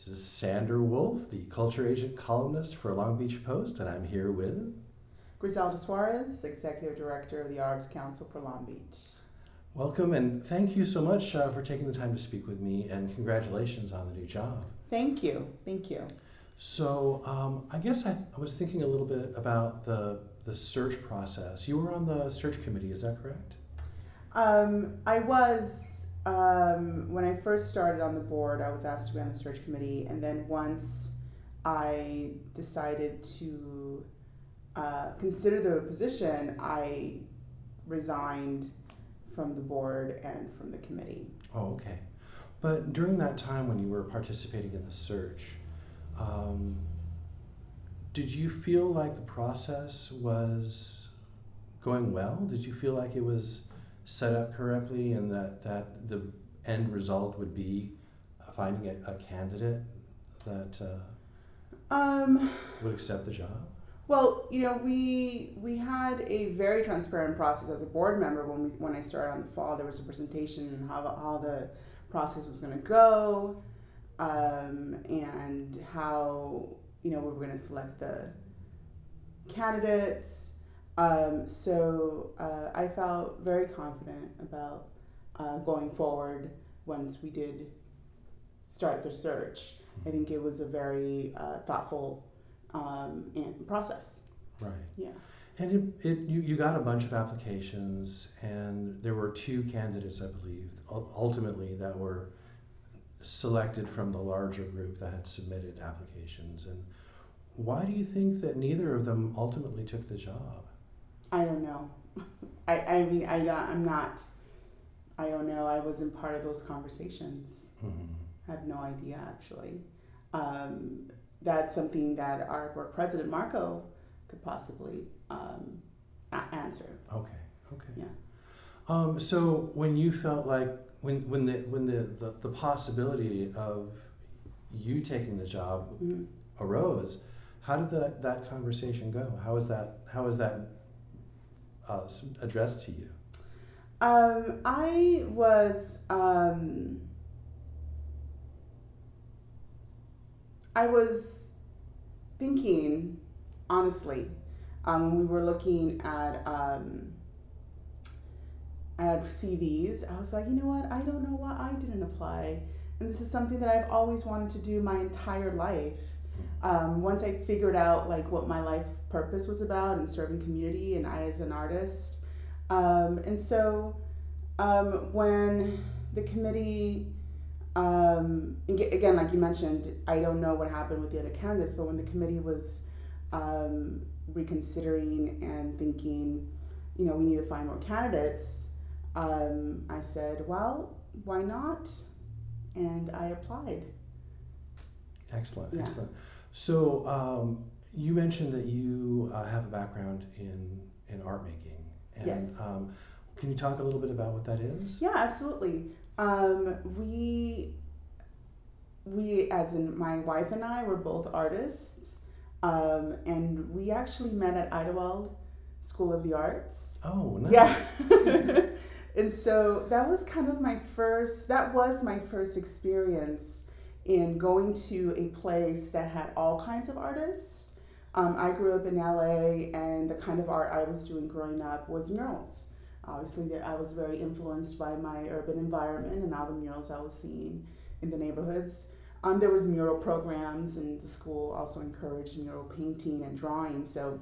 This is Sander Wolff, the culture agent columnist for Long Beach Post, and I'm here with Griselda Suarez, Executive Director of the Arts Council for Long Beach. Welcome and thank you so much uh, for taking the time to speak with me, and congratulations on the new job. Thank you. Thank you. So, um, I guess I, I was thinking a little bit about the, the search process. You were on the search committee, is that correct? Um, I was, um, when I first started on the board, I was asked to be on the search committee, and then once I decided to uh, consider the position, I resigned from the board and from the committee. Oh, okay. But during that time when you were participating in the search, um, did you feel like the process was going well? Did you feel like it was set up correctly and that, that the end result would be finding a, a candidate that uh, Um, would accept the job? Well, you know, we we had a very transparent process as a board member when we when I started on the fall. There was a presentation on how how the process was going to go, um, and how you know we were going to select the candidates. Um, so uh, I felt very confident about uh, going forward once we did start the search. I think it was a very uh, thoughtful um, and process. Right. Yeah. And it, it, you, you got a bunch of applications, and there were two candidates, I believe, ultimately that were selected from the larger group that had submitted applications. And why do you think that neither of them ultimately took the job? I don't know. I, I mean, I, I'm not, I don't know. I wasn't part of those conversations. Mm-hmm. I have no idea, actually. Um, that's something that our board president, Marco, could possibly um, a- answer. Okay. Okay. Yeah. Um, so when you felt like when when the when the, the, the possibility of you taking the job Mhm. arose, how did that, that conversation go? How was that how was that uh, addressed to you? Um, I was, um, I was thinking, honestly, um, when we were looking at, um, at CVs, I was like, you know what? I don't know why I didn't apply. And this is something that I've always wanted to do my entire life. Um, once I figured out like what my life purpose was about and serving community and I as an artist, um, and so um, when the committee, um, again, like you mentioned, I don't know what happened with the other candidates, but when the committee was um, reconsidering and thinking, you know, we need to find more candidates, um, I said, well, why not? And I applied. Excellent, Yeah. excellent. So um, you mentioned that you uh, have a background in in art making, and Yes. um, can you talk a little bit about what that is? Yeah, absolutely. Um, we, we, as in my wife and I, were both artists, um, and we actually met at Idyllwild School of the Arts. Oh, nice. Yeah. and so that was kind of my first, that was my first experience in going to a place that had all kinds of artists. Um, I grew up in LA, and the kind of art I was doing growing up was murals. Obviously, I was very influenced by my urban environment and all the murals I was seeing in the neighborhoods. Um, there was mural programs, and the school also encouraged mural painting and drawing. So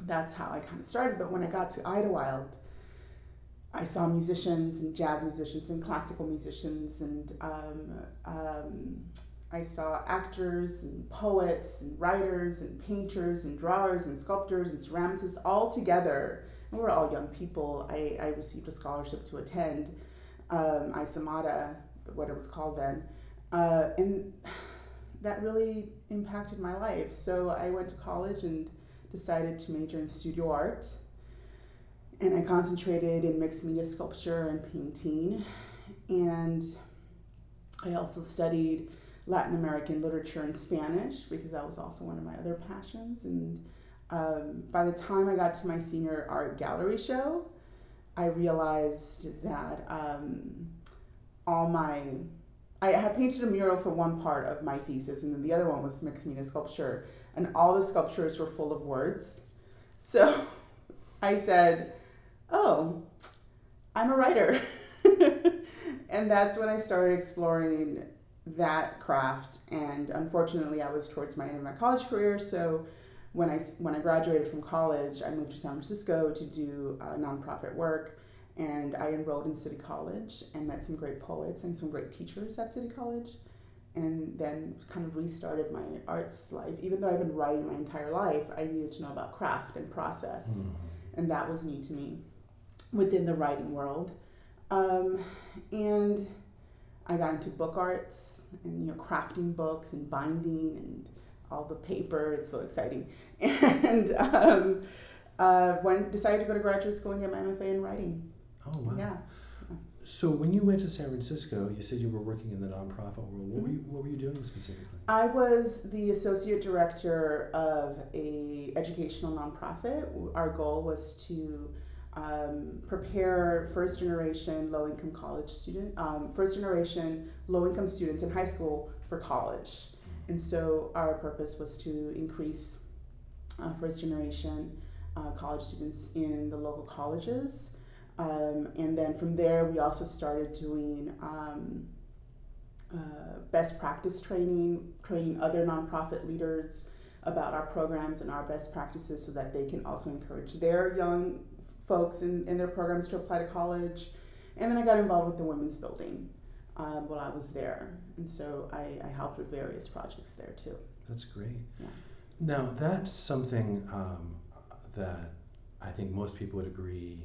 that's how I kind of started. But when I got to Idyllwild, I saw musicians and jazz musicians and classical musicians, and um, um, I saw actors and poets and writers and painters and drawers and sculptors and ceramicists all together. And we were all young people. I, I received a scholarship to attend um, ISOMATA, what it was called then. Uh, and that really impacted my life. So I went to college and decided to major in studio art. And I concentrated in mixed media sculpture and painting. And I also studied Latin American literature and Spanish because that was also one of my other passions. And um, by the time I got to my senior art gallery show, I realized that um, all my I had painted a mural for one part of my thesis, and then the other one was mixed media sculpture, and all the sculptures were full of words. So I said, "Oh, I'm a writer," and that's when I started exploring that craft. And unfortunately, I was towards my end of my college career, so when I when I graduated from college, I moved to San Francisco to do uh, nonprofit work, and I enrolled in City College and met some great poets and some great teachers at City College, and then kind of restarted my arts life. Even though I've been writing my entire life, I needed to know about craft and process, mm-hmm. and that was new to me within the writing world, um, and I got into book arts and you know crafting books and binding and all the paper. It's so exciting. And um, uh, when decided to go to graduate school and get my MFA in writing. Oh wow! Yeah. So when you went to San Francisco, you said you were working in the nonprofit world. What mm-hmm. were you What were you doing specifically? I was the associate director of a educational nonprofit. Our goal was to um, prepare first generation low income college student, um, first generation low income students in high school for college. And so our purpose was to increase uh, first generation uh, college students in the local colleges. Um, and then from there, we also started doing um, uh, best practice training, training other nonprofit leaders about our programs and our best practices so that they can also encourage their young folks in, in their programs to apply to college. And then I got involved with the women's building um, while I was there. And so I, I helped with various projects there too. That's great. Yeah. Now, that's something um, that I think most people would agree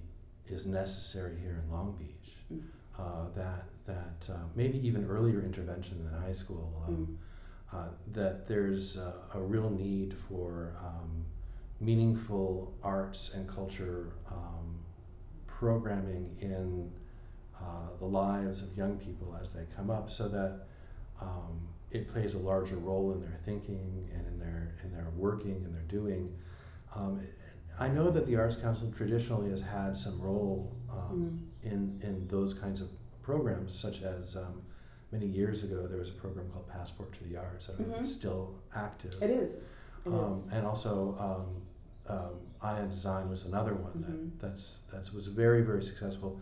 is necessary here in Long Beach. Mm. Uh, that that uh, maybe even earlier intervention than high school. Um, mm. uh, that there's a, a, real need for um, meaningful arts and culture um, programming in uh, the lives of young people as they come up so that um, it plays a larger role in their thinking and in their in their working and their doing. Um, I know that the Arts Council traditionally has had some role um, mm. in in those kinds of programs, such as um, many years ago there was a program called Passport to the Arts. Don't mm-hmm. know if it's mm-hmm. still active. It is. It um, is. And also, um, Ion Design was another one mm-hmm. that that's that was very very successful.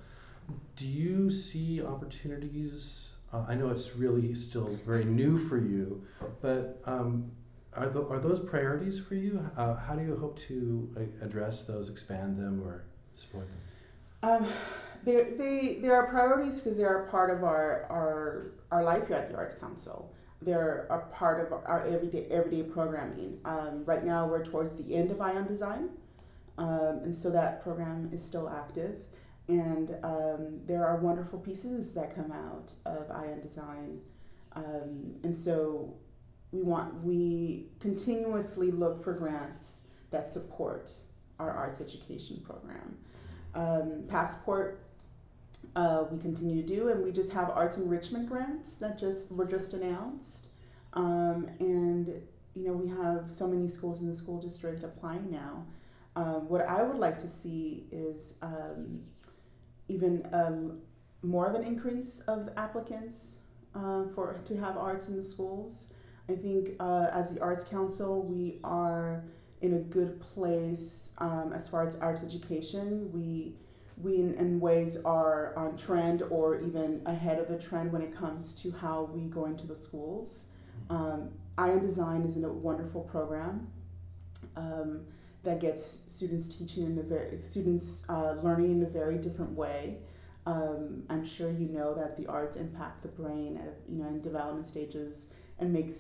Do you see opportunities? Uh, I know it's really still very new for you, but um, are, the, are those priorities for you? Uh, how do you hope to uh, address those, expand them, or support them? Um, they, they, they are priorities because they are part of our, our, our life here at the Arts Council. They're a part of our everyday everyday programming. Um, right now, we're towards the end of Ion Design, um, and so that program is still active and um, there are wonderful pieces that come out of Ion Design, um, and so we want we continuously look for grants that support our arts education program. Um, Passport uh, we continue to do, and we just have arts enrichment grants that just were just announced, um, and you know we have so many schools in the school district applying now. Um, what I would like to see is um, even um, more of an increase of applicants uh, for to have arts in the schools. I think uh, as the Arts Council, we are in a good place um, as far as arts education. We we in, in, ways are on trend or even ahead of the trend when it comes to how we go into the schools. Um, Ion Design is a wonderful program um, that gets students teaching in a very students uh, learning in a very different way. Um, I'm sure you know that the arts impact the brain at you know in development stages and makes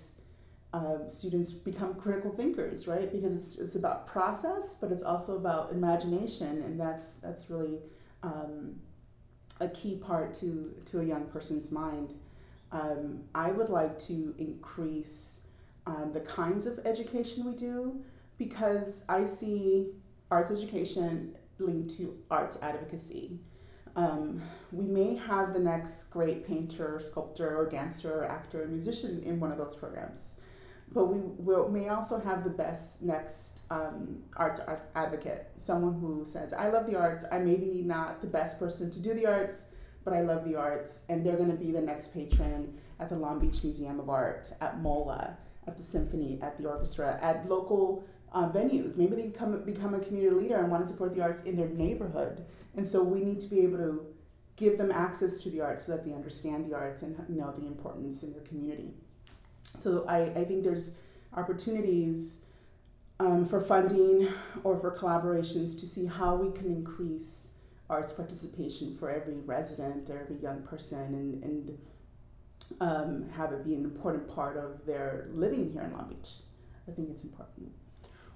uh, students become critical thinkers, right? Because it's, it's about process, but it's also about imagination, and that's that's really um, a key part to to a young person's mind. Um, I would like to increase um, the kinds of education we do because I see arts education linked to arts advocacy. Um, we may have the next great painter, sculptor, or dancer, or actor, or musician in one of those programs. But we will, may also have the best next um, arts art advocate, someone who says, I love the arts. I may be not the best person to do the arts, but I love the arts. And they're going to be the next patron at the Long Beach Museum of Art, at MOLAA, at the symphony, at the orchestra, at local uh, venues. Maybe they become become a community leader and want to support the arts in their neighborhood. And so we need to be able to give them access to the arts so that they understand the arts and know the importance in their community. So I, I think there's opportunities um, for funding or for collaborations to see how we can increase arts participation for every resident or every young person and, and um, have it be an important part of their living here in Long Beach. I think it's important.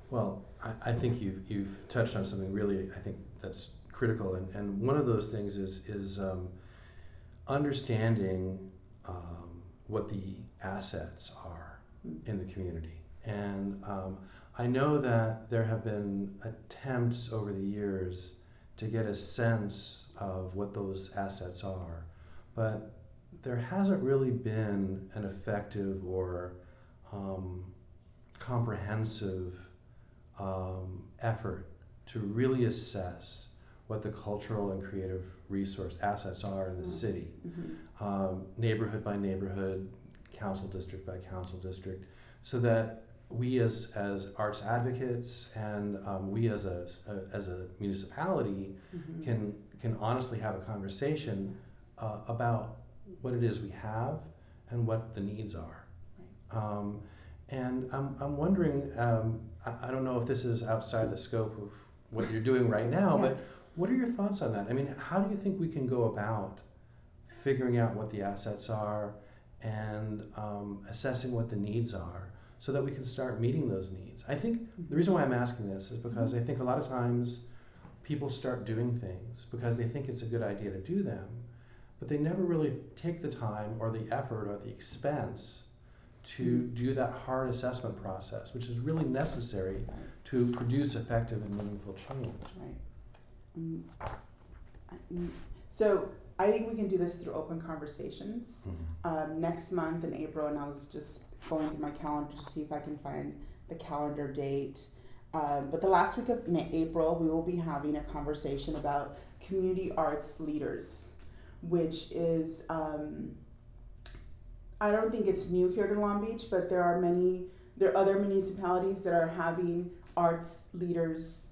Well, I, I think you've, you've touched on something really, I think that's critical. And, and one of those things is, is um, understanding um, what the assets are in the community. And um, I know that there have been attempts over the years to get a sense of what those assets are, but there hasn't really been an effective or um, comprehensive um, effort to really assess what the cultural and creative resource assets are in the mm-hmm. city, mm-hmm. um, neighborhood by neighborhood, council district by council district, so that we as, as arts advocates and um, we as a, a, as a municipality mm-hmm. can can honestly have a conversation uh, about what it is we have and what the needs are. Right. Um, and I'm, I'm wondering, um, I, I, don't know if this is outside the scope of what you're doing right now, yeah. but what are your thoughts on that? I mean, how do you think we can go about figuring out what the assets are and um, assessing what the needs are so that we can start meeting those needs. I think the reason why I'm asking this is because I think a lot of times people start doing things because they think it's a good idea to do them, but they never really take the time or the effort or the expense to do that hard assessment process, which is really necessary to produce effective and meaningful change. Right. Mm. So I think we can do this through open conversations. Mm-hmm. Um, next month in April, and I was just going through my calendar to see if I can find the calendar date. Um, but the last week of May, April, we will be having a conversation about community arts leaders, which is, um, I don't think it's new here to Long Beach, but there are many, there are other municipalities that are having arts leaders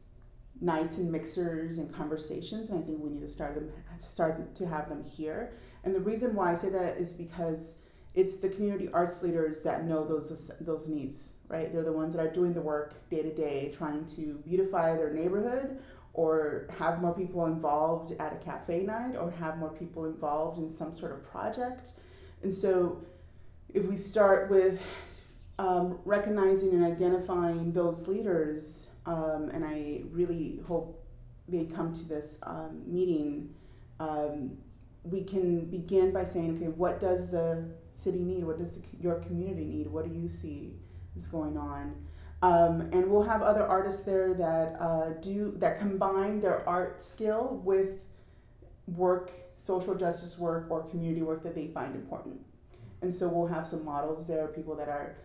nights and mixers and conversations, and I think we need to start them start to have them here. And the reason why I say that is because it's the community arts leaders that know those those needs, right? They're the ones that are doing the work day to day, trying to beautify their neighborhood or have more people involved at a cafe night or have more people involved in some sort of project. And so if we start with um, recognizing and identifying those leaders, um, and I really hope they come to this um, meeting, um, we can begin by saying, okay, what does the city need? What does the, your community need? What do you see is going on? Um, and we'll have other artists there that uh, do that combine their art skill with work, social justice work, or community work that they find important. And so we'll have some models there, people that are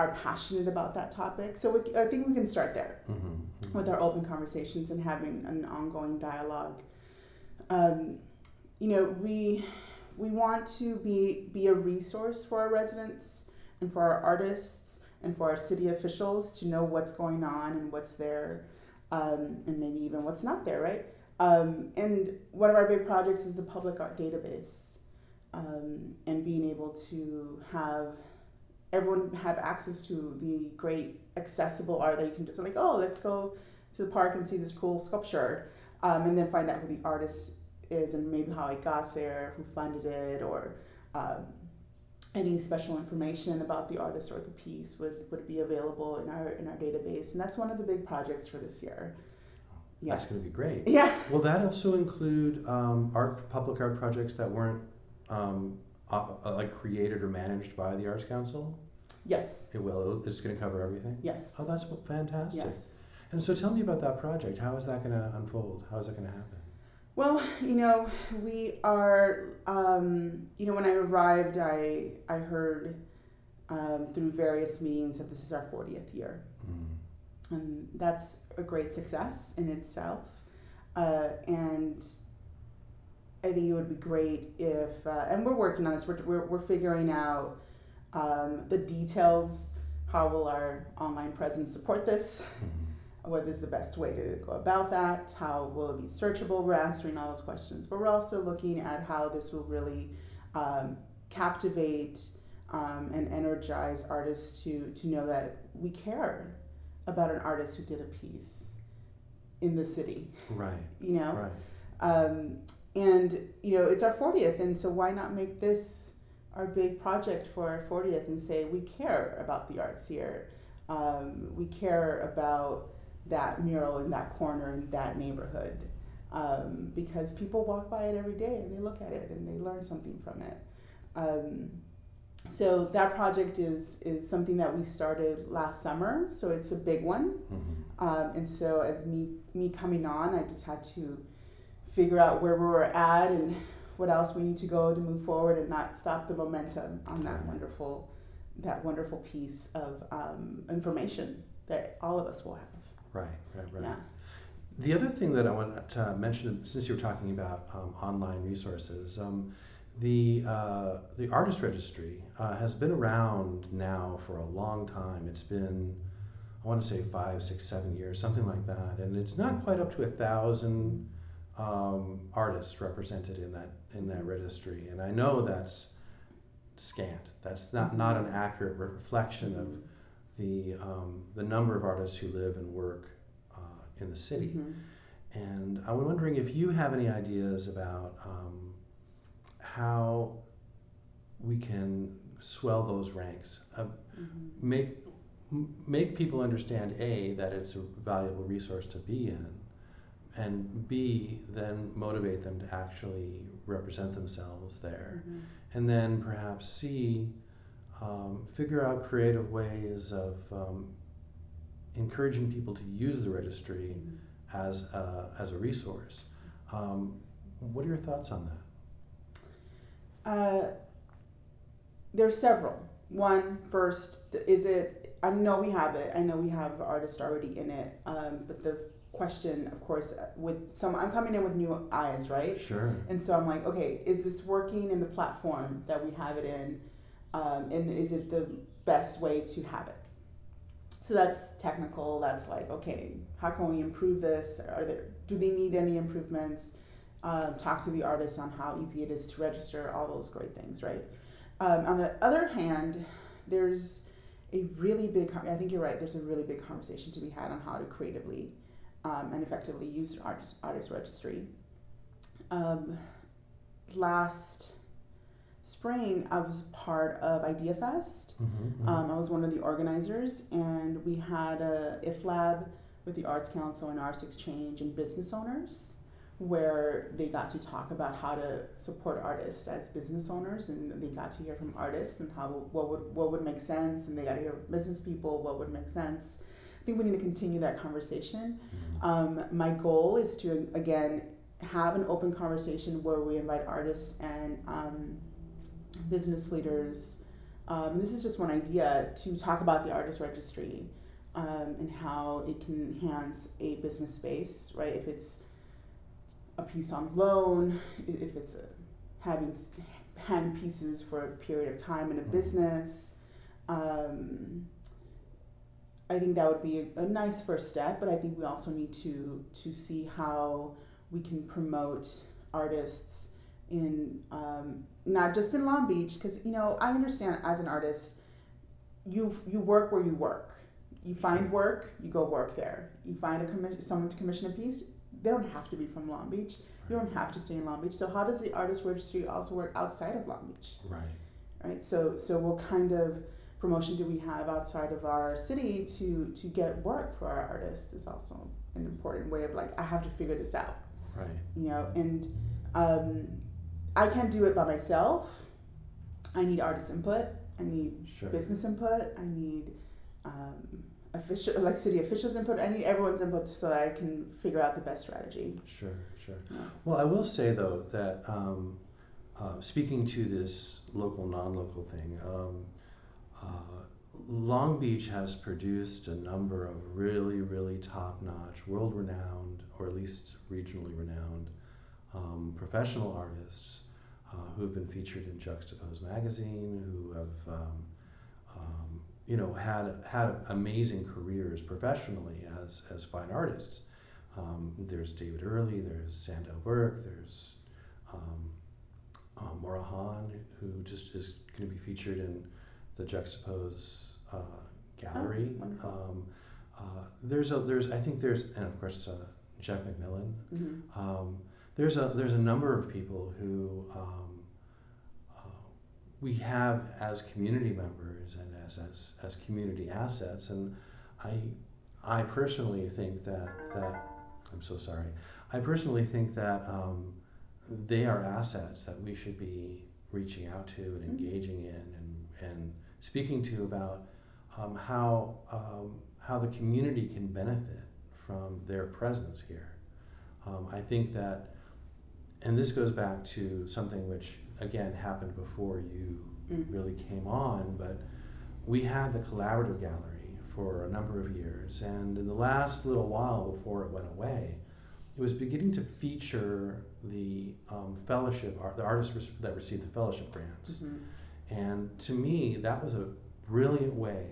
are passionate about that topic. So we, I think we can start there mm-hmm. Mm-hmm. with our open conversations and having an ongoing dialogue. Um, you know, we we want to be, be a resource for our residents and for our artists and for our city officials to know what's going on and what's there um, and maybe even what's not there, right? Um, and one of our big projects is the public art database um, and being able to have everyone have access to the great accessible art that you can just like, oh, let's go to the park and see this cool sculpture um, and then find out who the artist is and maybe how it got there, who funded it, or um, any special information about the artist or the piece would, would be available in our in our database. And that's one of the big projects for this year. Yes. That's going to be great. Yeah. Will that also include um, art public art projects that weren't um, uh, like created or managed by the Arts Council? Yes. It will. It's going to cover everything. Yes. Oh, that's fantastic. Yes. And so, tell me about that project. How is that going to unfold? How is that going to happen? Well, you know, we are, um, you know, when I arrived, I, I heard um, through various meetings that this is our 40th year. Mm. And that's a great success in itself. Uh, and I think it would be great if, uh, and we're working on this. We're we're, we're figuring out um, the details. How will our online presence support this? Mm-hmm. What is the best way to go about that? How will it be searchable? We're answering all those questions, but we're also looking at how this will really um, captivate um, and energize artists to to know that we care about an artist who did a piece in the city. Right. You know, Right. um, and you know it's our 40th, and so why not make this our big project for our 40th and say we care about the arts here. Um, we care about that mural in that corner in that neighborhood um, because people walk by it every day and they look at it and they learn something from it. Um, so that project is is something that we started last summer. So it's a big one. Mm-hmm. Um, and so as me me coming on, I just had to figure out where we were at and what else we need to go to move forward and not stop the momentum on that wonderful that wonderful piece of um, information that all of us will have. Right. Right. Right. Yeah. The other thing that I want to mention, since you were talking about um, online resources, um, the uh, the artist registry uh, has been around now for a long time. It's been, I want to say five, six, seven years, something like that, and it's not quite up to a thousand um, artists represented in that in that registry. And I know that's scant. That's not not an accurate reflection of the um, the number of artists who live and work uh, in the city. Mhm. And I'm wondering if you have any ideas about um, how we can swell those ranks, uh, Mhm. make make people understand a that it's a valuable resource to be in, and b then motivate them to actually represent themselves there, Mhm. and then perhaps c um, figure out creative ways of um, encouraging people to use the registry Mhm. as a, as a resource. Um, what are your thoughts on that? Uh, there's several. One, first, is it? I know we have it. I know we have artists already in it. Um, but the question, of course, uh, with some, I'm coming in with new eyes, right? Sure. And so I'm like, okay, is this working in the platform that we have it in? Um, and is it the best way to have it? So that's technical. That's like, okay, how can we improve this? Are there, do they need any improvements? Um, talk to the artists on how easy it is to register, all those great things, right? Um, on the other hand, there's a really big, I think you're right, there's a really big conversation to be had on how to creatively um, and effectively use an artist, artist registry. Um, last spring, I was part of Idea Fest. Mm-hmm, Um, I was one of the organizers, and we had a IF Lab with the Arts Council and Arts Exchange and business owners, where they got to talk about how to support artists as business owners, and they got to hear from artists and how what would what would make sense, and they got to hear from business people what would make sense. I think we need to continue that conversation. Um, my goal is to again have an open conversation where we invite artists and um, business leaders. Um, this is just one idea to talk about the artist registry um, and how it can enhance a business space, right? If it's a piece on loan, if it's a, having hand pieces for a period of time in a Mhm. business. Um, I think that would be a, a nice first step, but I think we also need to to see how we can promote artists in um, not just in Long Beach, because you know I understand as an artist, you you work where you work. You find work, you go work there. You find a commission, someone to commission a piece. They don't have to be from Long Beach. You don't have to stay in Long Beach. So how does the artist registry also work outside of Long Beach? Right. right? So so what kind of promotion do we have outside of our city to to get work for our artists is also an important way of like I have to figure this out, Right. you know, and um, I can't do it by myself. I need artist input. I need Sure. business input. I need um, official like city officials input. I need everyone's input so that I can figure out the best strategy. Sure. Sure. Yeah. Well, I will say though that um, uh, speaking to this local non-local thing, um, uh, Long Beach has produced a number of really, really top-notch, world-renowned, or at least regionally renowned, um, professional artists uh, who have been featured in Juxtapoz magazine, who have um, um, you know had had amazing careers professionally as as fine artists. Um, there's David Early, there's Sandel Burke, there's um, uh, Maura Hahn, who just is going to be featured in the Juxtapoz uh, gallery. Oh, um, uh, there's a there's I think there's and of course uh, Jeff McMillan. Mm-hmm. Um, there's a there's a number of people who um, uh, we have as community members and as, as as community assets, and I I personally think that that I'm so sorry. I personally think that um, they are assets that we should be reaching out to and Mhm. engaging in and, and speaking to about um, how um, how the community can benefit from their presence here. Um, I think that, and this goes back to something which again happened before you Mm. really came on, but we had the collaborative gallery for a number of years, and in the last little while before it went away, it was beginning to feature the um, fellowship, the artists that received the fellowship grants. Mhm. And to me, that was a brilliant way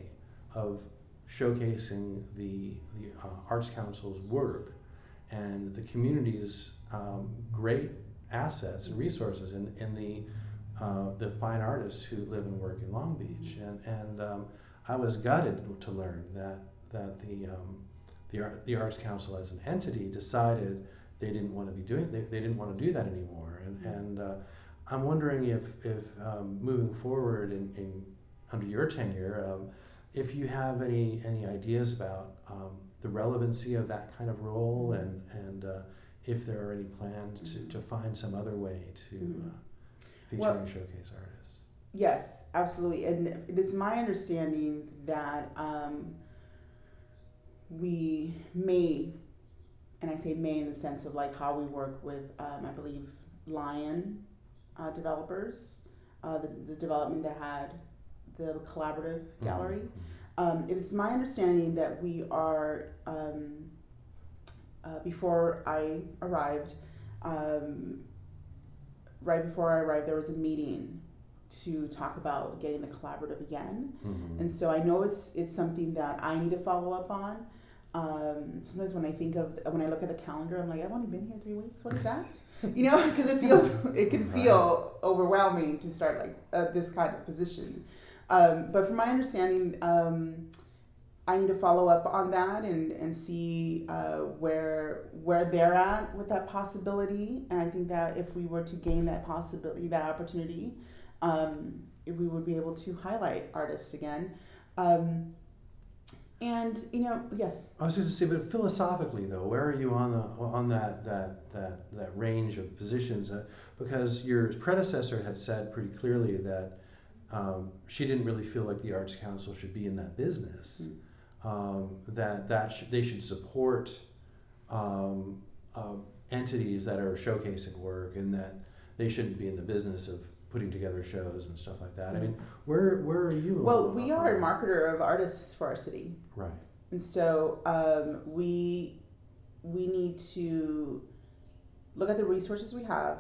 of showcasing the, the uh, Arts Council's work and the community's um, great assets and resources in, in the, uh, the fine artists who live and work in Long Beach. And, and um, I was gutted to learn that, that the, um, the, Ar- the Arts Council as an entity decided they didn't want to be doing, they, they didn't want to do that anymore. And, and uh, I'm wondering if, if um, moving forward in, in under your tenure, um, if you have any any ideas about um, the relevancy of that kind of role, and and uh, if there are any plans to, to find some other way to uh, Mhm. feature Well- and showcase artists. Yes, absolutely. And it is my understanding that um, we may, and I say may in the sense of like how we work with, um, I believe, Lion uh, developers, uh, the, the development that had the collaborative gallery. Mhm. Um, it is my understanding that we are, um, uh, before I arrived, um, right before I arrived, there was a meeting to talk about getting the collaborative again. Mhm. And so I know it's it's something that I need to follow up on. Um, sometimes when I think of when I look at the calendar, I'm like, I've only been here three weeks. What is that? you know, because it feels it can feel overwhelming to start like uh, this kind of position. Um, but from my understanding, um, I need to follow up on that and, and see uh, where where they're at with that possibility. And I think that if we were to gain that possibility, that opportunity, um, we would be able to highlight artists again. Um, and you know, yes, I was going to say, but philosophically though, where are you on the on that that that that range of positions? Uh, because your predecessor had said pretty clearly that um, she didn't really feel like the Arts Council should be in that business. Mm. Um, that that sh- they should support um, uh, entities that are showcasing work, and that they shouldn't be in the business of putting together shows and stuff like that. I mean, where where are you? well, we are a marketer of artists for our city. Right. And so um, we we need to look at the resources we have,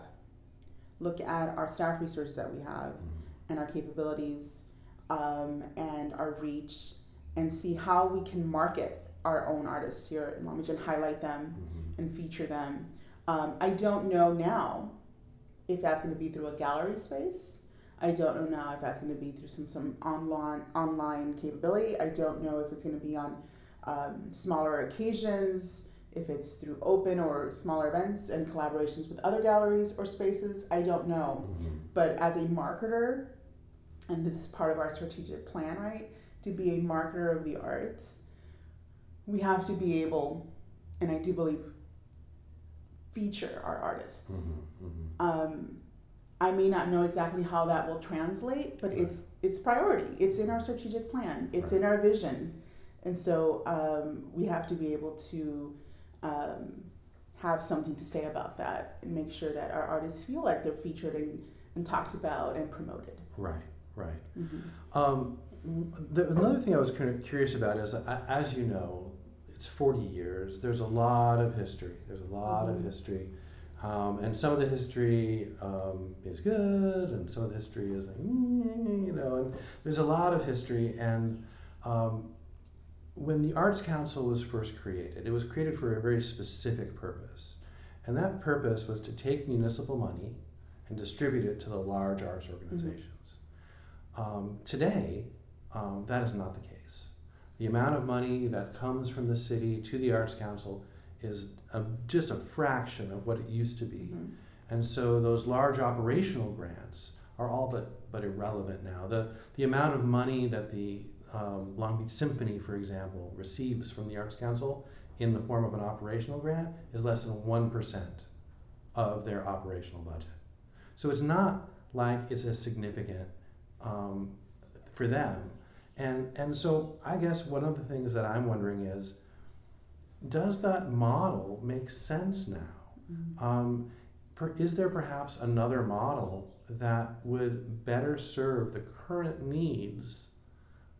look at our staff resources that we have, Mhm. and our capabilities, um, and our reach, and see how we can market our own artists here in Long Beach and highlight them Mhm. and feature them. Um, I don't know now if that's going to be through a gallery space. I don't know now if that's going to be through some some online online capability. I don't know if it's going to be on um, smaller occasions, if it's through open or smaller events and collaborations with other galleries or spaces. I don't know. Mhm. But as a marketer, and this is part of our strategic plan, right? To be a marketer of the arts, we have to be able, and I do believe, feature our artists. Mhm. Mhm. Um, I may not know exactly how that will translate, but it's it's priority. It's in our strategic plan. It's in our vision, and so um, we have to be able to um, have something to say about that and make sure that our artists feel like they're featured and, and talked about and promoted. Right. Right. Mm-hmm. Um, the, another thing I was kind of curious about is, as you know, it's 40 years. There's a lot of history. There's a lot of Mhm. history Um, and some of the history um, is good, and some of the history is like, mm, you know, and there's a lot of history. And um, when the Arts Council was first created, it was created for a very specific purpose. And that purpose was to take municipal money and distribute it to the large arts organizations. Mm-hmm. today, um, that is not the case. The amount of money that comes from the city to the Arts Council is a, just a fraction of what it used to be. Mm-hmm. And so those large operational grants are all but, but irrelevant now. The, the amount of money that the um, Long Beach Symphony, for example, receives from the Arts Council in the form of an operational grant is less than 1% of their operational budget. So it's not like it's as significant um, for them. And, and so I guess one of the things that I'm wondering is does that model make sense now? Mm-hmm. Um, per, is there perhaps another model that would better serve the current needs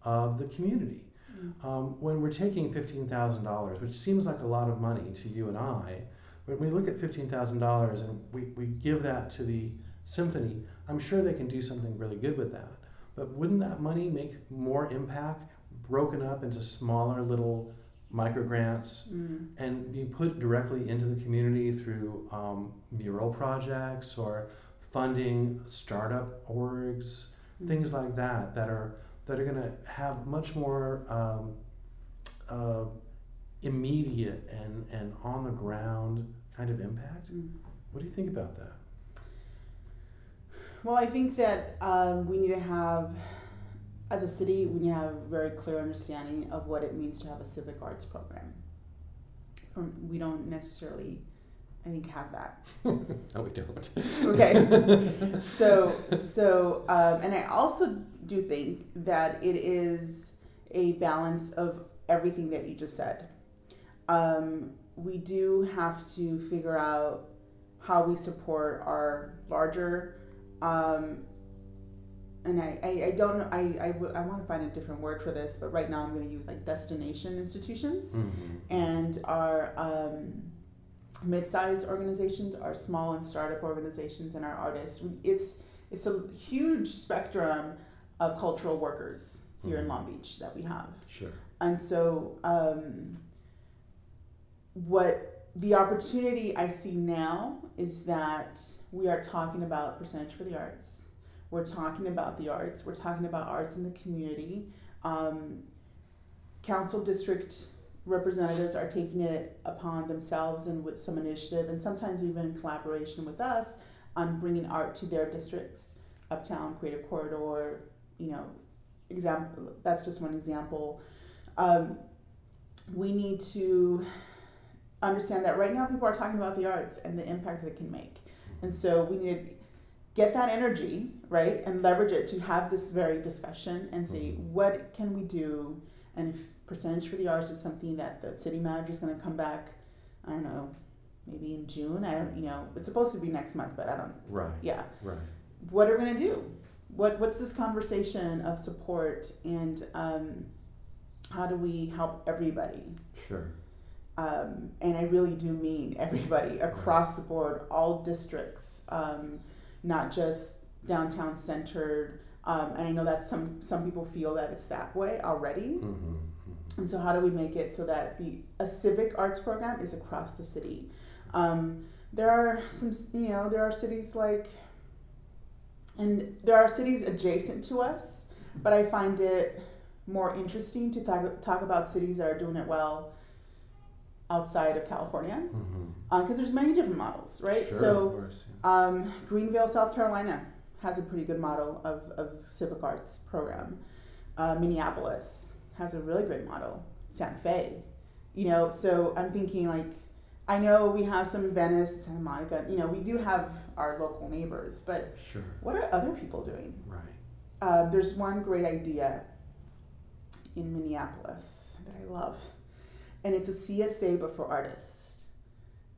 of the community? Mm-hmm. Um, when we're taking $15,000, which seems like a lot of money to you and I, when we look at $15,000 and we, we give that to the symphony, I'm sure they can do something really good with that. But wouldn't that money make more impact broken up into smaller little micro grants mm. and be put directly into the community through um, mural projects or funding startup orgs, mm. things like that that are that are going to have much more um, uh, immediate and, and on the ground kind of impact. Mm. What do you think about that? Well, I think that um, we need to have as a city, we need to have a very clear understanding of what it means to have a civic arts program. Um, we don't necessarily, I think, have that. no, we don't. okay. so, so, um, and I also do think that it is a balance of everything that you just said. Um, we do have to figure out how we support our larger um, and I, I, I don't know, I, I, w- I want to find a different word for this, but right now I'm going to use like destination institutions mm-hmm. and our um, mid-sized organizations, our small and startup organizations, and our artists. It's, it's a huge spectrum of cultural workers here mm-hmm. in Long Beach that we have. Sure. And so, um, what the opportunity I see now is that we are talking about percentage for the arts we're talking about the arts. We're talking about arts in the community. Um, council district representatives are taking it upon themselves and with some initiative, and sometimes even in collaboration with us, on bringing art to their districts, Uptown, Creative Corridor. You know, example. That's just one example. Um, we need to understand that right now people are talking about the arts and the impact that it can make, and so we need to get that energy, right, and leverage it to have this very discussion and say, mm-hmm. what can we do? And if percentage for the arts is something that the city manager is going to come back, I don't know, maybe in June. I don't, you know, it's supposed to be next month, but I don't. Right. Yeah. Right. What are we going to do? What What's this conversation of support and um, how do we help everybody? Sure. Um, and I really do mean everybody across the board, all districts. Um, not just downtown centered. Um, and I know that some some people feel that it's that way already. Mm-hmm, mm-hmm. And so, how do we make it so that the a civic arts program is across the city? Um, there are some, you know, there are cities like, and there are cities adjacent to us, but I find it more interesting to talk, talk about cities that are doing it well outside of California because mm-hmm. uh, there's many different models, right? Sure, so, course, yeah. um, Greenville, South Carolina has a pretty good model of, of civic arts program. Uh, Minneapolis has a really great model. Santa Fe, you know. So I'm thinking like, I know we have some Venice, Santa Monica. You know, we do have our local neighbors, but sure. what are other people doing? Right. Uh, there's one great idea in Minneapolis that I love and it's a CSA but for artists.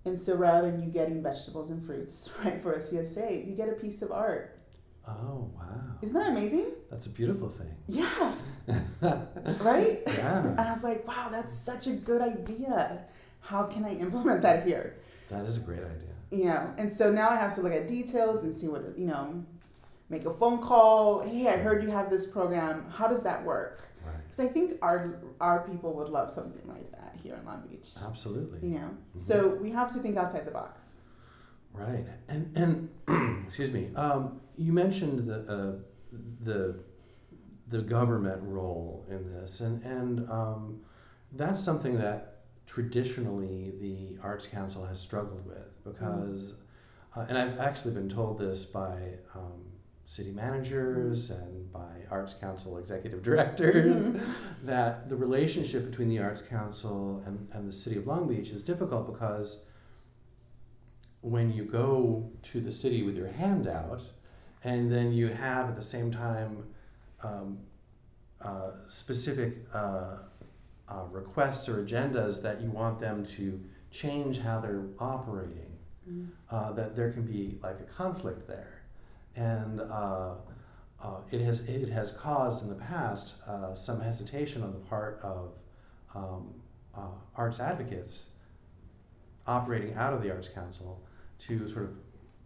And so rather than you getting vegetables and fruits, right, for a CSA, you get a piece of art. Oh wow! Isn't that amazing? That's a beautiful thing. Yeah. right. Yeah. And I was like, wow, that's such a good idea. How can I implement that here? That is a great idea. you know, and so now I have to look at details and see what you know, make a phone call. Hey, I heard you have this program. How does that work? Because I think our our people would love something like that here in Long Beach. Absolutely. You know, Mhm. so we have to think outside the box. Right, and and excuse me. Um, you mentioned the uh, the the government role in this, and and um, that's something that traditionally the Arts Council has struggled with because, uh, and I've actually been told this by um, city managers and by Arts Council executive directors Mhm. that the relationship between the Arts Council and, and the city of Long Beach is difficult because when you go to the city with your hand out and then you have at the same time um, uh, specific uh, uh, requests or agendas that you want them to change how they're operating, uh, that there can be like a conflict there. And uh, uh, it, has, it has caused in the past uh, some hesitation on the part of um, uh, arts advocates operating out of the Arts Council to sort of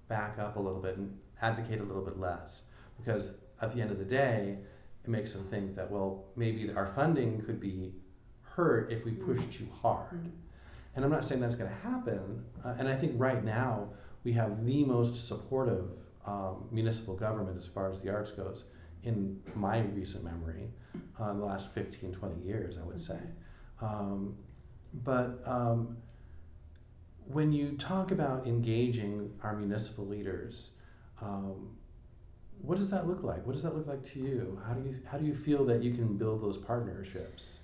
back up a little bit and advocate a little bit less. Because at the end of the day, it makes them think that, well, maybe our funding could be hurt if we push too hard. And I'm not saying that's going to happen. Uh, and I think right now we have the most supportive um, municipal government as far as the arts goes in my recent memory, uh, in the last 15, 20 years, I would say. Um, but um, when you talk about engaging our municipal leaders, um, what does that look like? What does that look like to you? How do you how do you feel that you can build those partnerships?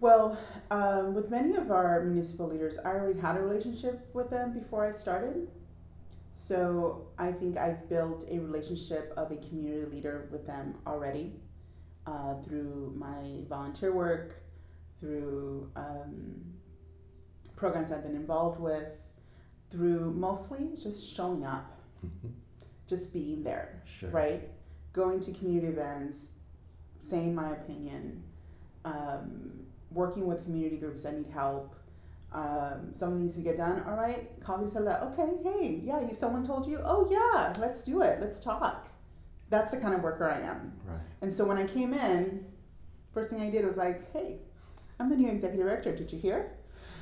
Well, um, with many of our municipal leaders, I already had a relationship with them before I started. So I think I've built a relationship of a community leader with them already uh, through my volunteer work, through um, programs I've been involved with, through mostly just showing up, just being there Sure. right? Going to community events, saying my opinion, um, working with community groups that need help. Um, something needs to get done. All right, call said that. Okay, hey, yeah, you, someone told you. Oh yeah, let's do it. Let's talk. That's the kind of worker I am. Right. And so when I came in, first thing I did was like, hey, I'm the new executive director. Did you hear?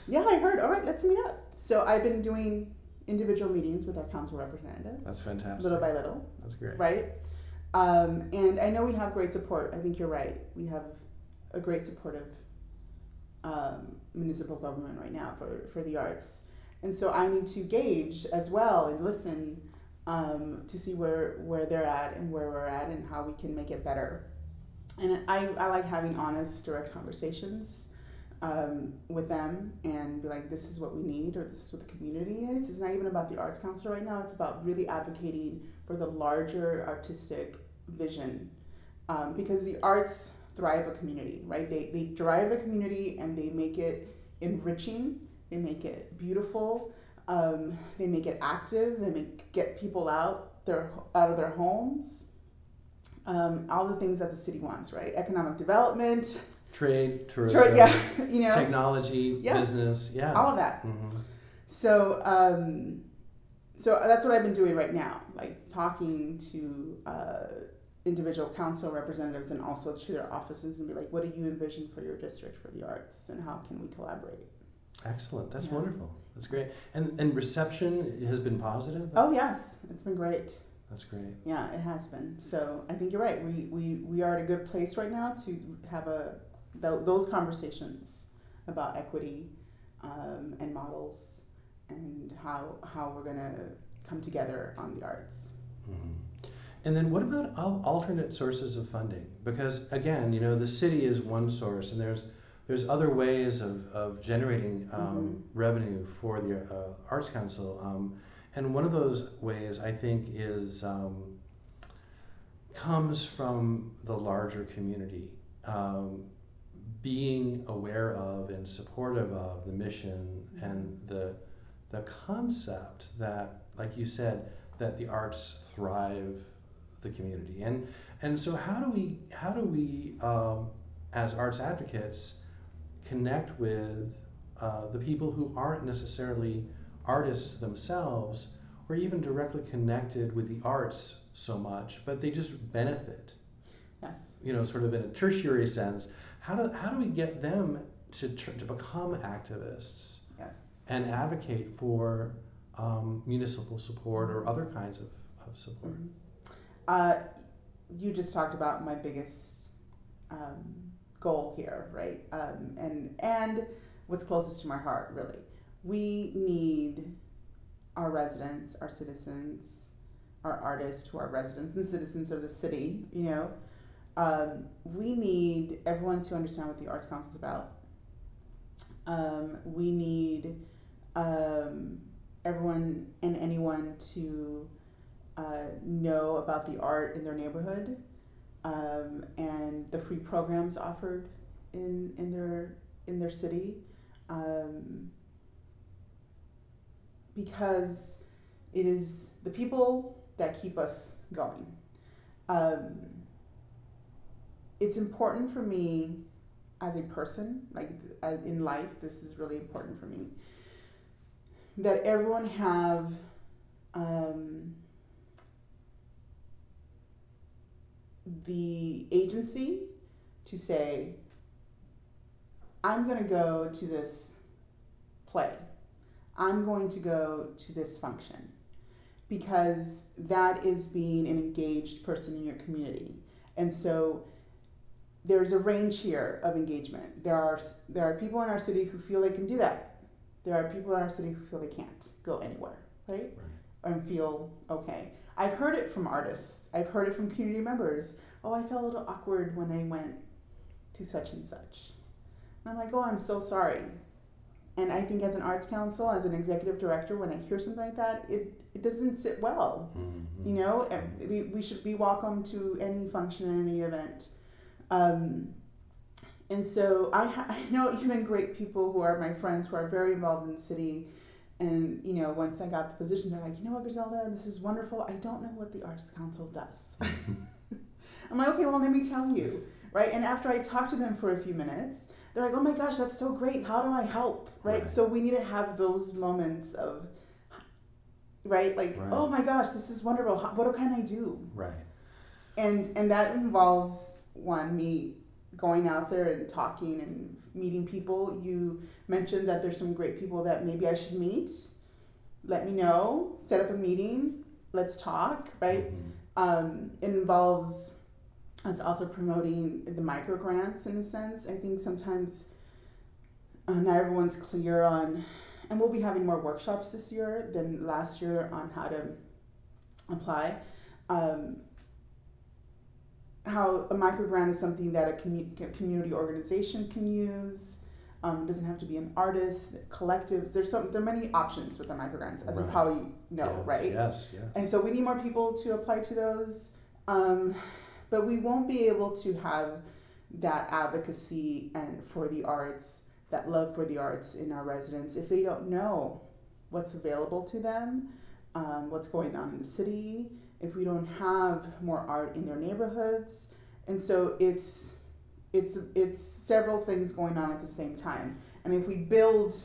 Yeah, I heard. All right, let's meet up. So I've been doing individual meetings with our council representatives, That's fantastic. little by little That's great. right? Um, and I know we have great support. I think you're right. We have a great supportive um, municipal government right now for, for the arts. And so I need to gauge as well and listen um, to see where, where they're at and where we're at and how we can make it better. And I, I like having honest, direct conversations um, with them and be like, this is what we need or this is what the community is. It's not even about the Arts Council right now, it's about really advocating for the larger artistic vision um, because the arts thrive a community right they, they drive a community and they make it enriching they make it beautiful um, they make it active they make get people out their out of their homes um, all the things that the city wants right economic development Trade, tourism, yeah you know technology, Yes. business. Yeah. all of that hmm So, um, so that's what I've been doing right now, like talking to uh, individual council representatives and also to their offices and be like, what do you envision for your district for the arts and how can we collaborate? Excellent. That's Yeah. wonderful. That's great. And and reception has been positive. Oh yes, it's been great. That's great. Yeah, it has been. So I think you're right. We we, we are at a good place right now to have a th- those conversations about equity um, and models and how how we're gonna come together on the arts. hmm And then what about alternate sources of funding? Because again, you know, the city is one source, and there's there's other ways of, of generating um, revenue for the uh, Arts Council. Um, and one of those ways, I think, is um, comes from the larger community. Um, being aware of and supportive of the mission and the the concept that, like you said, that the arts thrive the community. And and so how do we how do we um, as arts advocates connect with uh, the people who aren't necessarily artists themselves or even directly connected with the arts so much, but they just benefit. Yes. You know, sort of in a tertiary sense. How do, how do we get them to, to become activists Yes. and advocate for um, municipal support or other kinds of, of support? Mhm. Uh, you just talked about my biggest um, goal here, right? Um, and and what's closest to my heart, really. We need our residents, our citizens, our artists who are residents and citizens of the city. You know, um, we need everyone to understand what the Arts Council is about. Um, we need um, everyone and anyone to uh, know about the art in their neighborhood um, and the free programs offered in, in their in their city um, because it is the people that keep us going. Um, it's important for me as a person, like in life, this is really important for me, that everyone have um, the agency to say, I'm going to go to this play. I'm going to go to this function because that is being an engaged person in your community. And so there's a range here of engagement. There are there are people in our city who feel they can do that. There are people in our city who feel they can't go anywhere, right? Right. And feel okay. I've heard it from artists. I've heard it from community members. Oh, I felt a little awkward when I went to such and such. And I'm like, oh, I'm so sorry. And I think as an arts council, as an executive director, when I hear something like that, it, it doesn't sit well. Mhm. You know, we, we should be welcome to any function, any event. Um, and so I, ha- I know even great people who are my friends who are very involved in the city. And, you know, once I got the position, they're like, you know what, Griselda, this is wonderful. I don't know what the Arts Council does. I'm like, okay, well, let me tell you, right? And after I talk to them for a few minutes, they're like, oh my gosh, that's so great. How do I help? Right? Right. So we need to have those moments of, right? Like, Right. oh my gosh, this is wonderful. How, what can I do? Right. and and that involves one me going out there and talking and meeting people. You mentioned that there's some great people that maybe i should meet. Let me know. Set up a meeting. Let's talk right? Mhm. um, it involves us also promoting the micro grants in a sense. I think sometimes uh, not everyone's clear on and we'll be having more workshops this year than last year on how to apply. Um, how a micro grant is something that a commu- community organization can use. Um, it doesn't have to be an artist, collectives. There's some. There are many options with the micro grants, as you Right. probably know, Yes, right? Yes, yes. And so we need more people to apply to those. Um, but we won't be able to have that advocacy and for the arts, that love for the arts in our residents if they don't know what's available to them, um, what's going on in the city, if we don't have more art in their neighborhoods. And so it's it's it's several things going on at the same time. And if we build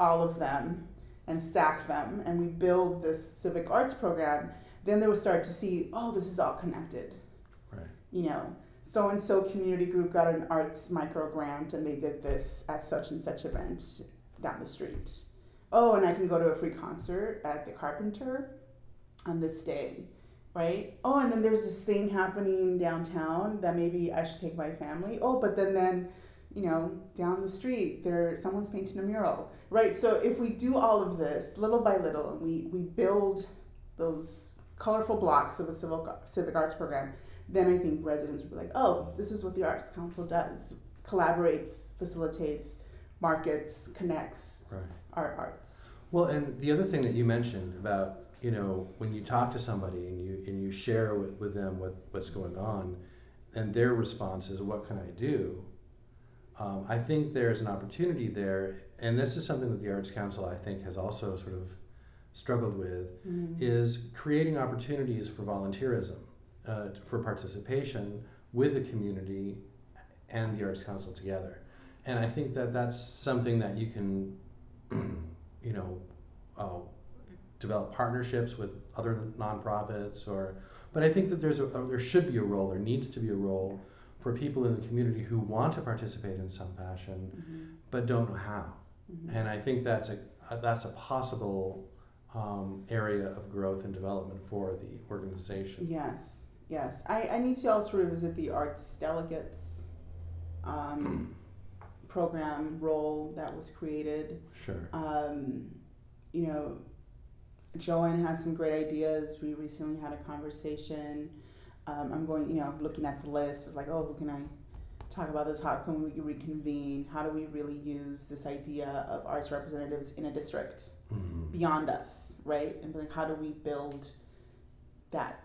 all of them and stack them and we build this civic arts program, then they will start to see, oh, this is all connected. Right. You know, so and so community group got an arts micro grant and they did this at such and such event down the street. Oh, and I can go to a free concert at the Carpenter on this day, right? Oh, and then there's this thing happening downtown that maybe I should take my family. Oh, but then then, you know, down the street there someone's painting a mural, right? So if we do all of this little by little and we we build those colorful blocks of a civil civic arts program, then I think residents will be like, oh, this is what the Arts Council does: collaborates, facilitates, markets, connects Right. our arts. Well, and the other thing that you mentioned about you know when you talk to somebody and you and you share with, with them what what's going on, and their response is, "What can I do?" Um, I think there's an opportunity there, and this is something that the Arts Council I think has also sort of struggled with, Mm. is creating opportunities for volunteerism, uh, for participation with the community and the Arts Council together. And I think that that's something that you can, you know, uh, develop partnerships with other nonprofits or but I think that there's a, there should be a role there needs to be a role for people in the community who want to participate in some fashion Mm-hmm. but don't know how Mhm. and I think that's a uh, that's a possible um, area of growth and development for the organization Yes, yes. I, I need to also revisit the arts delegates um, program role that was created. sure Um, you know, Joanne has some great ideas. We recently had a conversation. Um, I'm going, you know, looking at the list of like, oh, who can I talk about this? How can we reconvene? How do we really use this idea of arts representatives in a district Mhm. beyond us, right? And like, how do we build that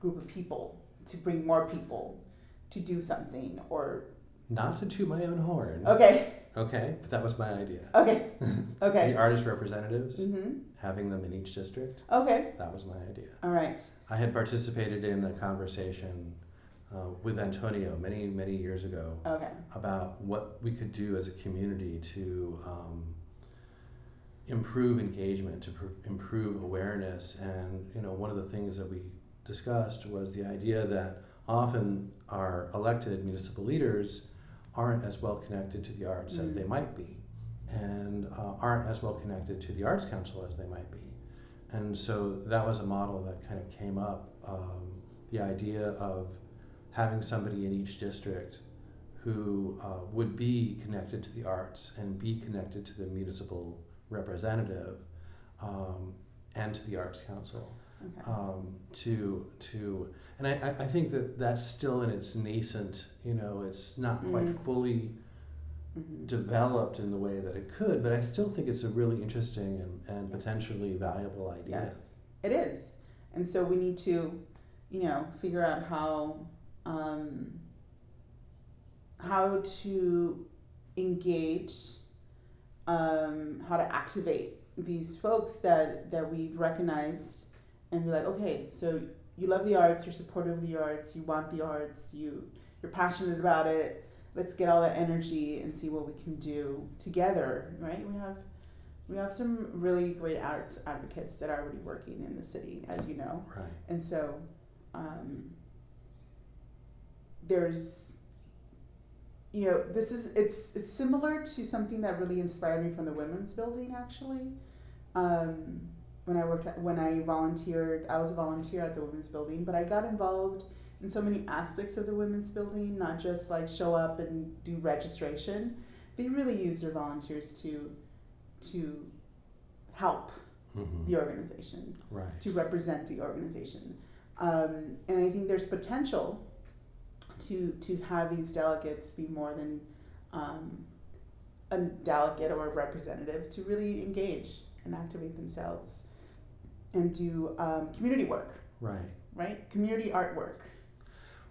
group of people to bring more people to do something? Or not to toot my own horn okay, okay but that was my idea okay, okay. the artist representatives Mm-hmm. Having them in each district Okay. that was my idea All right. I had participated in a conversation uh, with Antonio many, many years ago Okay. about what we could do as a community to um, improve engagement, to pr- improve awareness. And, you know, one of the things that we discussed was the idea that often our elected municipal leaders aren't as well connected to the arts as Mm. they might be and uh, aren't as well connected to the Arts Council as they might be. And so that was a model that kind of came up um, the idea of having somebody in each district who uh, would be connected to the arts and be connected to the municipal representative um, and to the Arts Council Okay. um, to to and I, I- think that that's still in its nascent you know it's not quite Mm. fully Mhm. developed in the way that it could but I still think it's a really interesting and, and Yes. potentially valuable idea Yes, it is. And so we need to, you know, figure out how um, how to engage, um, how to activate these folks that that we've recognized, and be like, okay, so you love the arts, you're supportive of the arts, you want the arts, you you're passionate about it. Let's get all that energy and see what we can do together, right? We have we have some really great arts advocates that are already working in the city, as you know. right And so um, there's, you know, this is it's it's similar to something that really inspired me from the women's building actually. Um, when I worked at, when I volunteered, I was a volunteer at the women's building, but I got involved in so many aspects of the women's building, not just like show up and do registration. They really use their volunteers to to help Mhm. the organization right to represent the organization. Um, and I think there's potential to to have these delegates be more than um, a delegate or a representative to really engage and activate themselves and do um, community work, right right? Community artwork.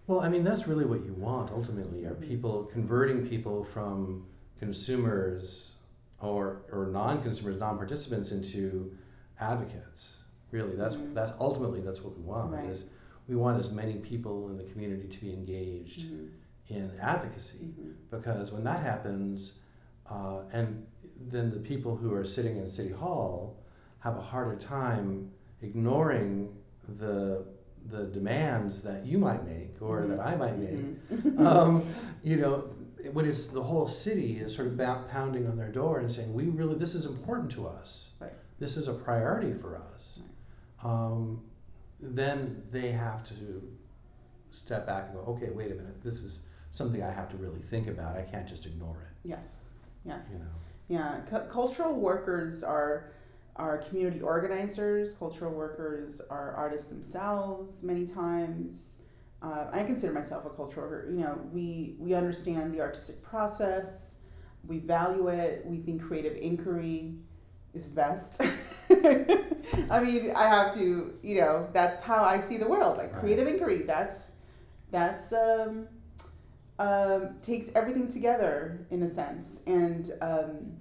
Well, I mean, that's really what you want ultimately are Mhm. people converting people from consumers or, or non consumers, non participants into advocates. Really, that's, Mhm. that's ultimately that's what we want Right. is we want as many people in the community to be engaged Mhm. in advocacy Mhm. because when that happens, uh, and then the people who are sitting in City Hall have a harder time ignoring the the demands that you might make or that I might make. Mhm. Um, you know, when it's the whole city is sort of pounding on their door and saying, "We really, this is important to us. Right. This is a priority for us." Um, then they have to step back and go, "Okay, wait a minute. This is something I have to really think about. I can't just ignore it." yes, yes. You know. Yeah, cu- cultural workers are are community organizers. Cultural workers are artists themselves. Many times, uh, I consider myself a cultural worker. You know, we we understand the artistic process. We value it. We think creative inquiry is best. I mean, I have to. You know, that's how I see the world. Like Right. creative inquiry. That's that's um, um, takes everything together in a sense and um,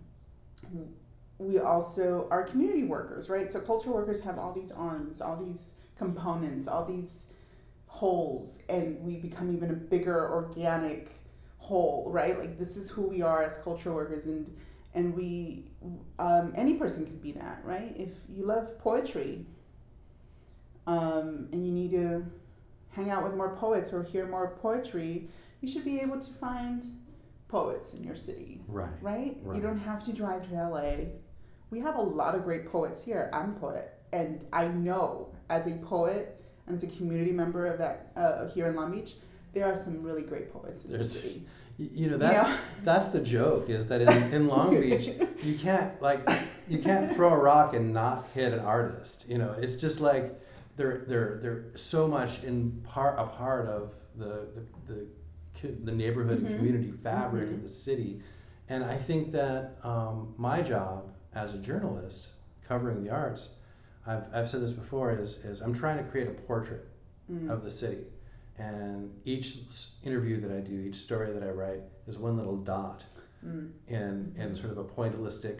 we also are community workers right so cultural workers have all these arms all these components all these holes and we become even a bigger organic whole right like this is who we are as cultural workers and and we um, any person can be that, right? If you love poetry, um, and you need to hang out with more poets or hear more poetry, you should be able to find poets in your city. Right. Right? Right. You don't have to drive to LA. We have a lot of great poets here. I'm a poet, and I know as a poet and as a community member of that uh, here in Long Beach, there are some really great poets in There's- the city. You know that's know? that's the joke is that in, in Long Beach you can't like you can't throw a rock and not hit an artist. You know it's just like they're they're they're so much in part a part of the the the, the neighborhood Mhm. and community fabric Mhm. of the city, and I think that um, my job as a journalist covering the arts, I've, I've said this before is is I'm trying to create a portrait Mm. of the city. And each interview that I do, each story that I write, is one little dot Mm. in, in sort of a pointillistic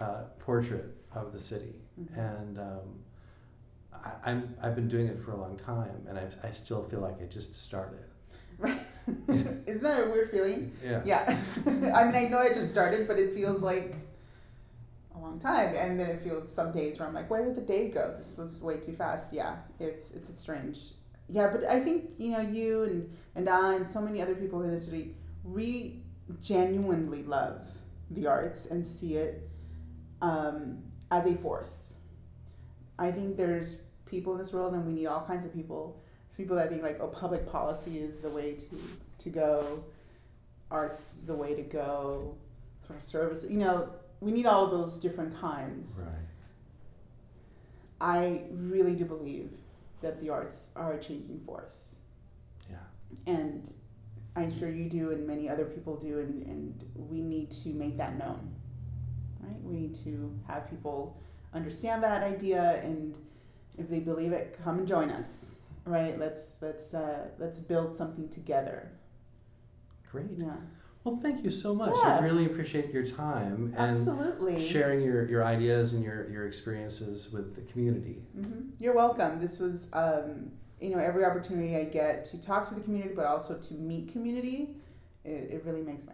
uh, portrait of the city. Mhm. And um, I, I'm, I've been doing it for a long time, and I, I still feel like I just started. Right. Isn't that a weird feeling? Yeah. Yeah. I mean, I know I just started, but it feels like a long time. And then it feels some days where I'm like, where did the day go? This was way too fast. Yeah, it's it's a strange. Yeah, but I think you know you and and I and so many other people in the city we genuinely love the arts and see it um, as a force. I think there's people in this world, and we need all kinds of people. People that think like, oh, public policy is the way to to go, arts is the way to go, sort of service. You know, we need all those different kinds. Right. I really do believe that the arts are a changing force. Yeah. And I'm sure you do, and many other people do, and, and we need to make that known. Right? We need to have people understand that idea, and if they believe it, come and join us. Right? Let's let's uh, let's build something together. Great. Yeah, Well, thank you so much. Yeah. I really appreciate your time and absolutely. sharing your, your ideas and your, your experiences with the community. hmm You're welcome. This was, um, you know, every opportunity I get to talk to the community, but also to meet community, it, it really makes my.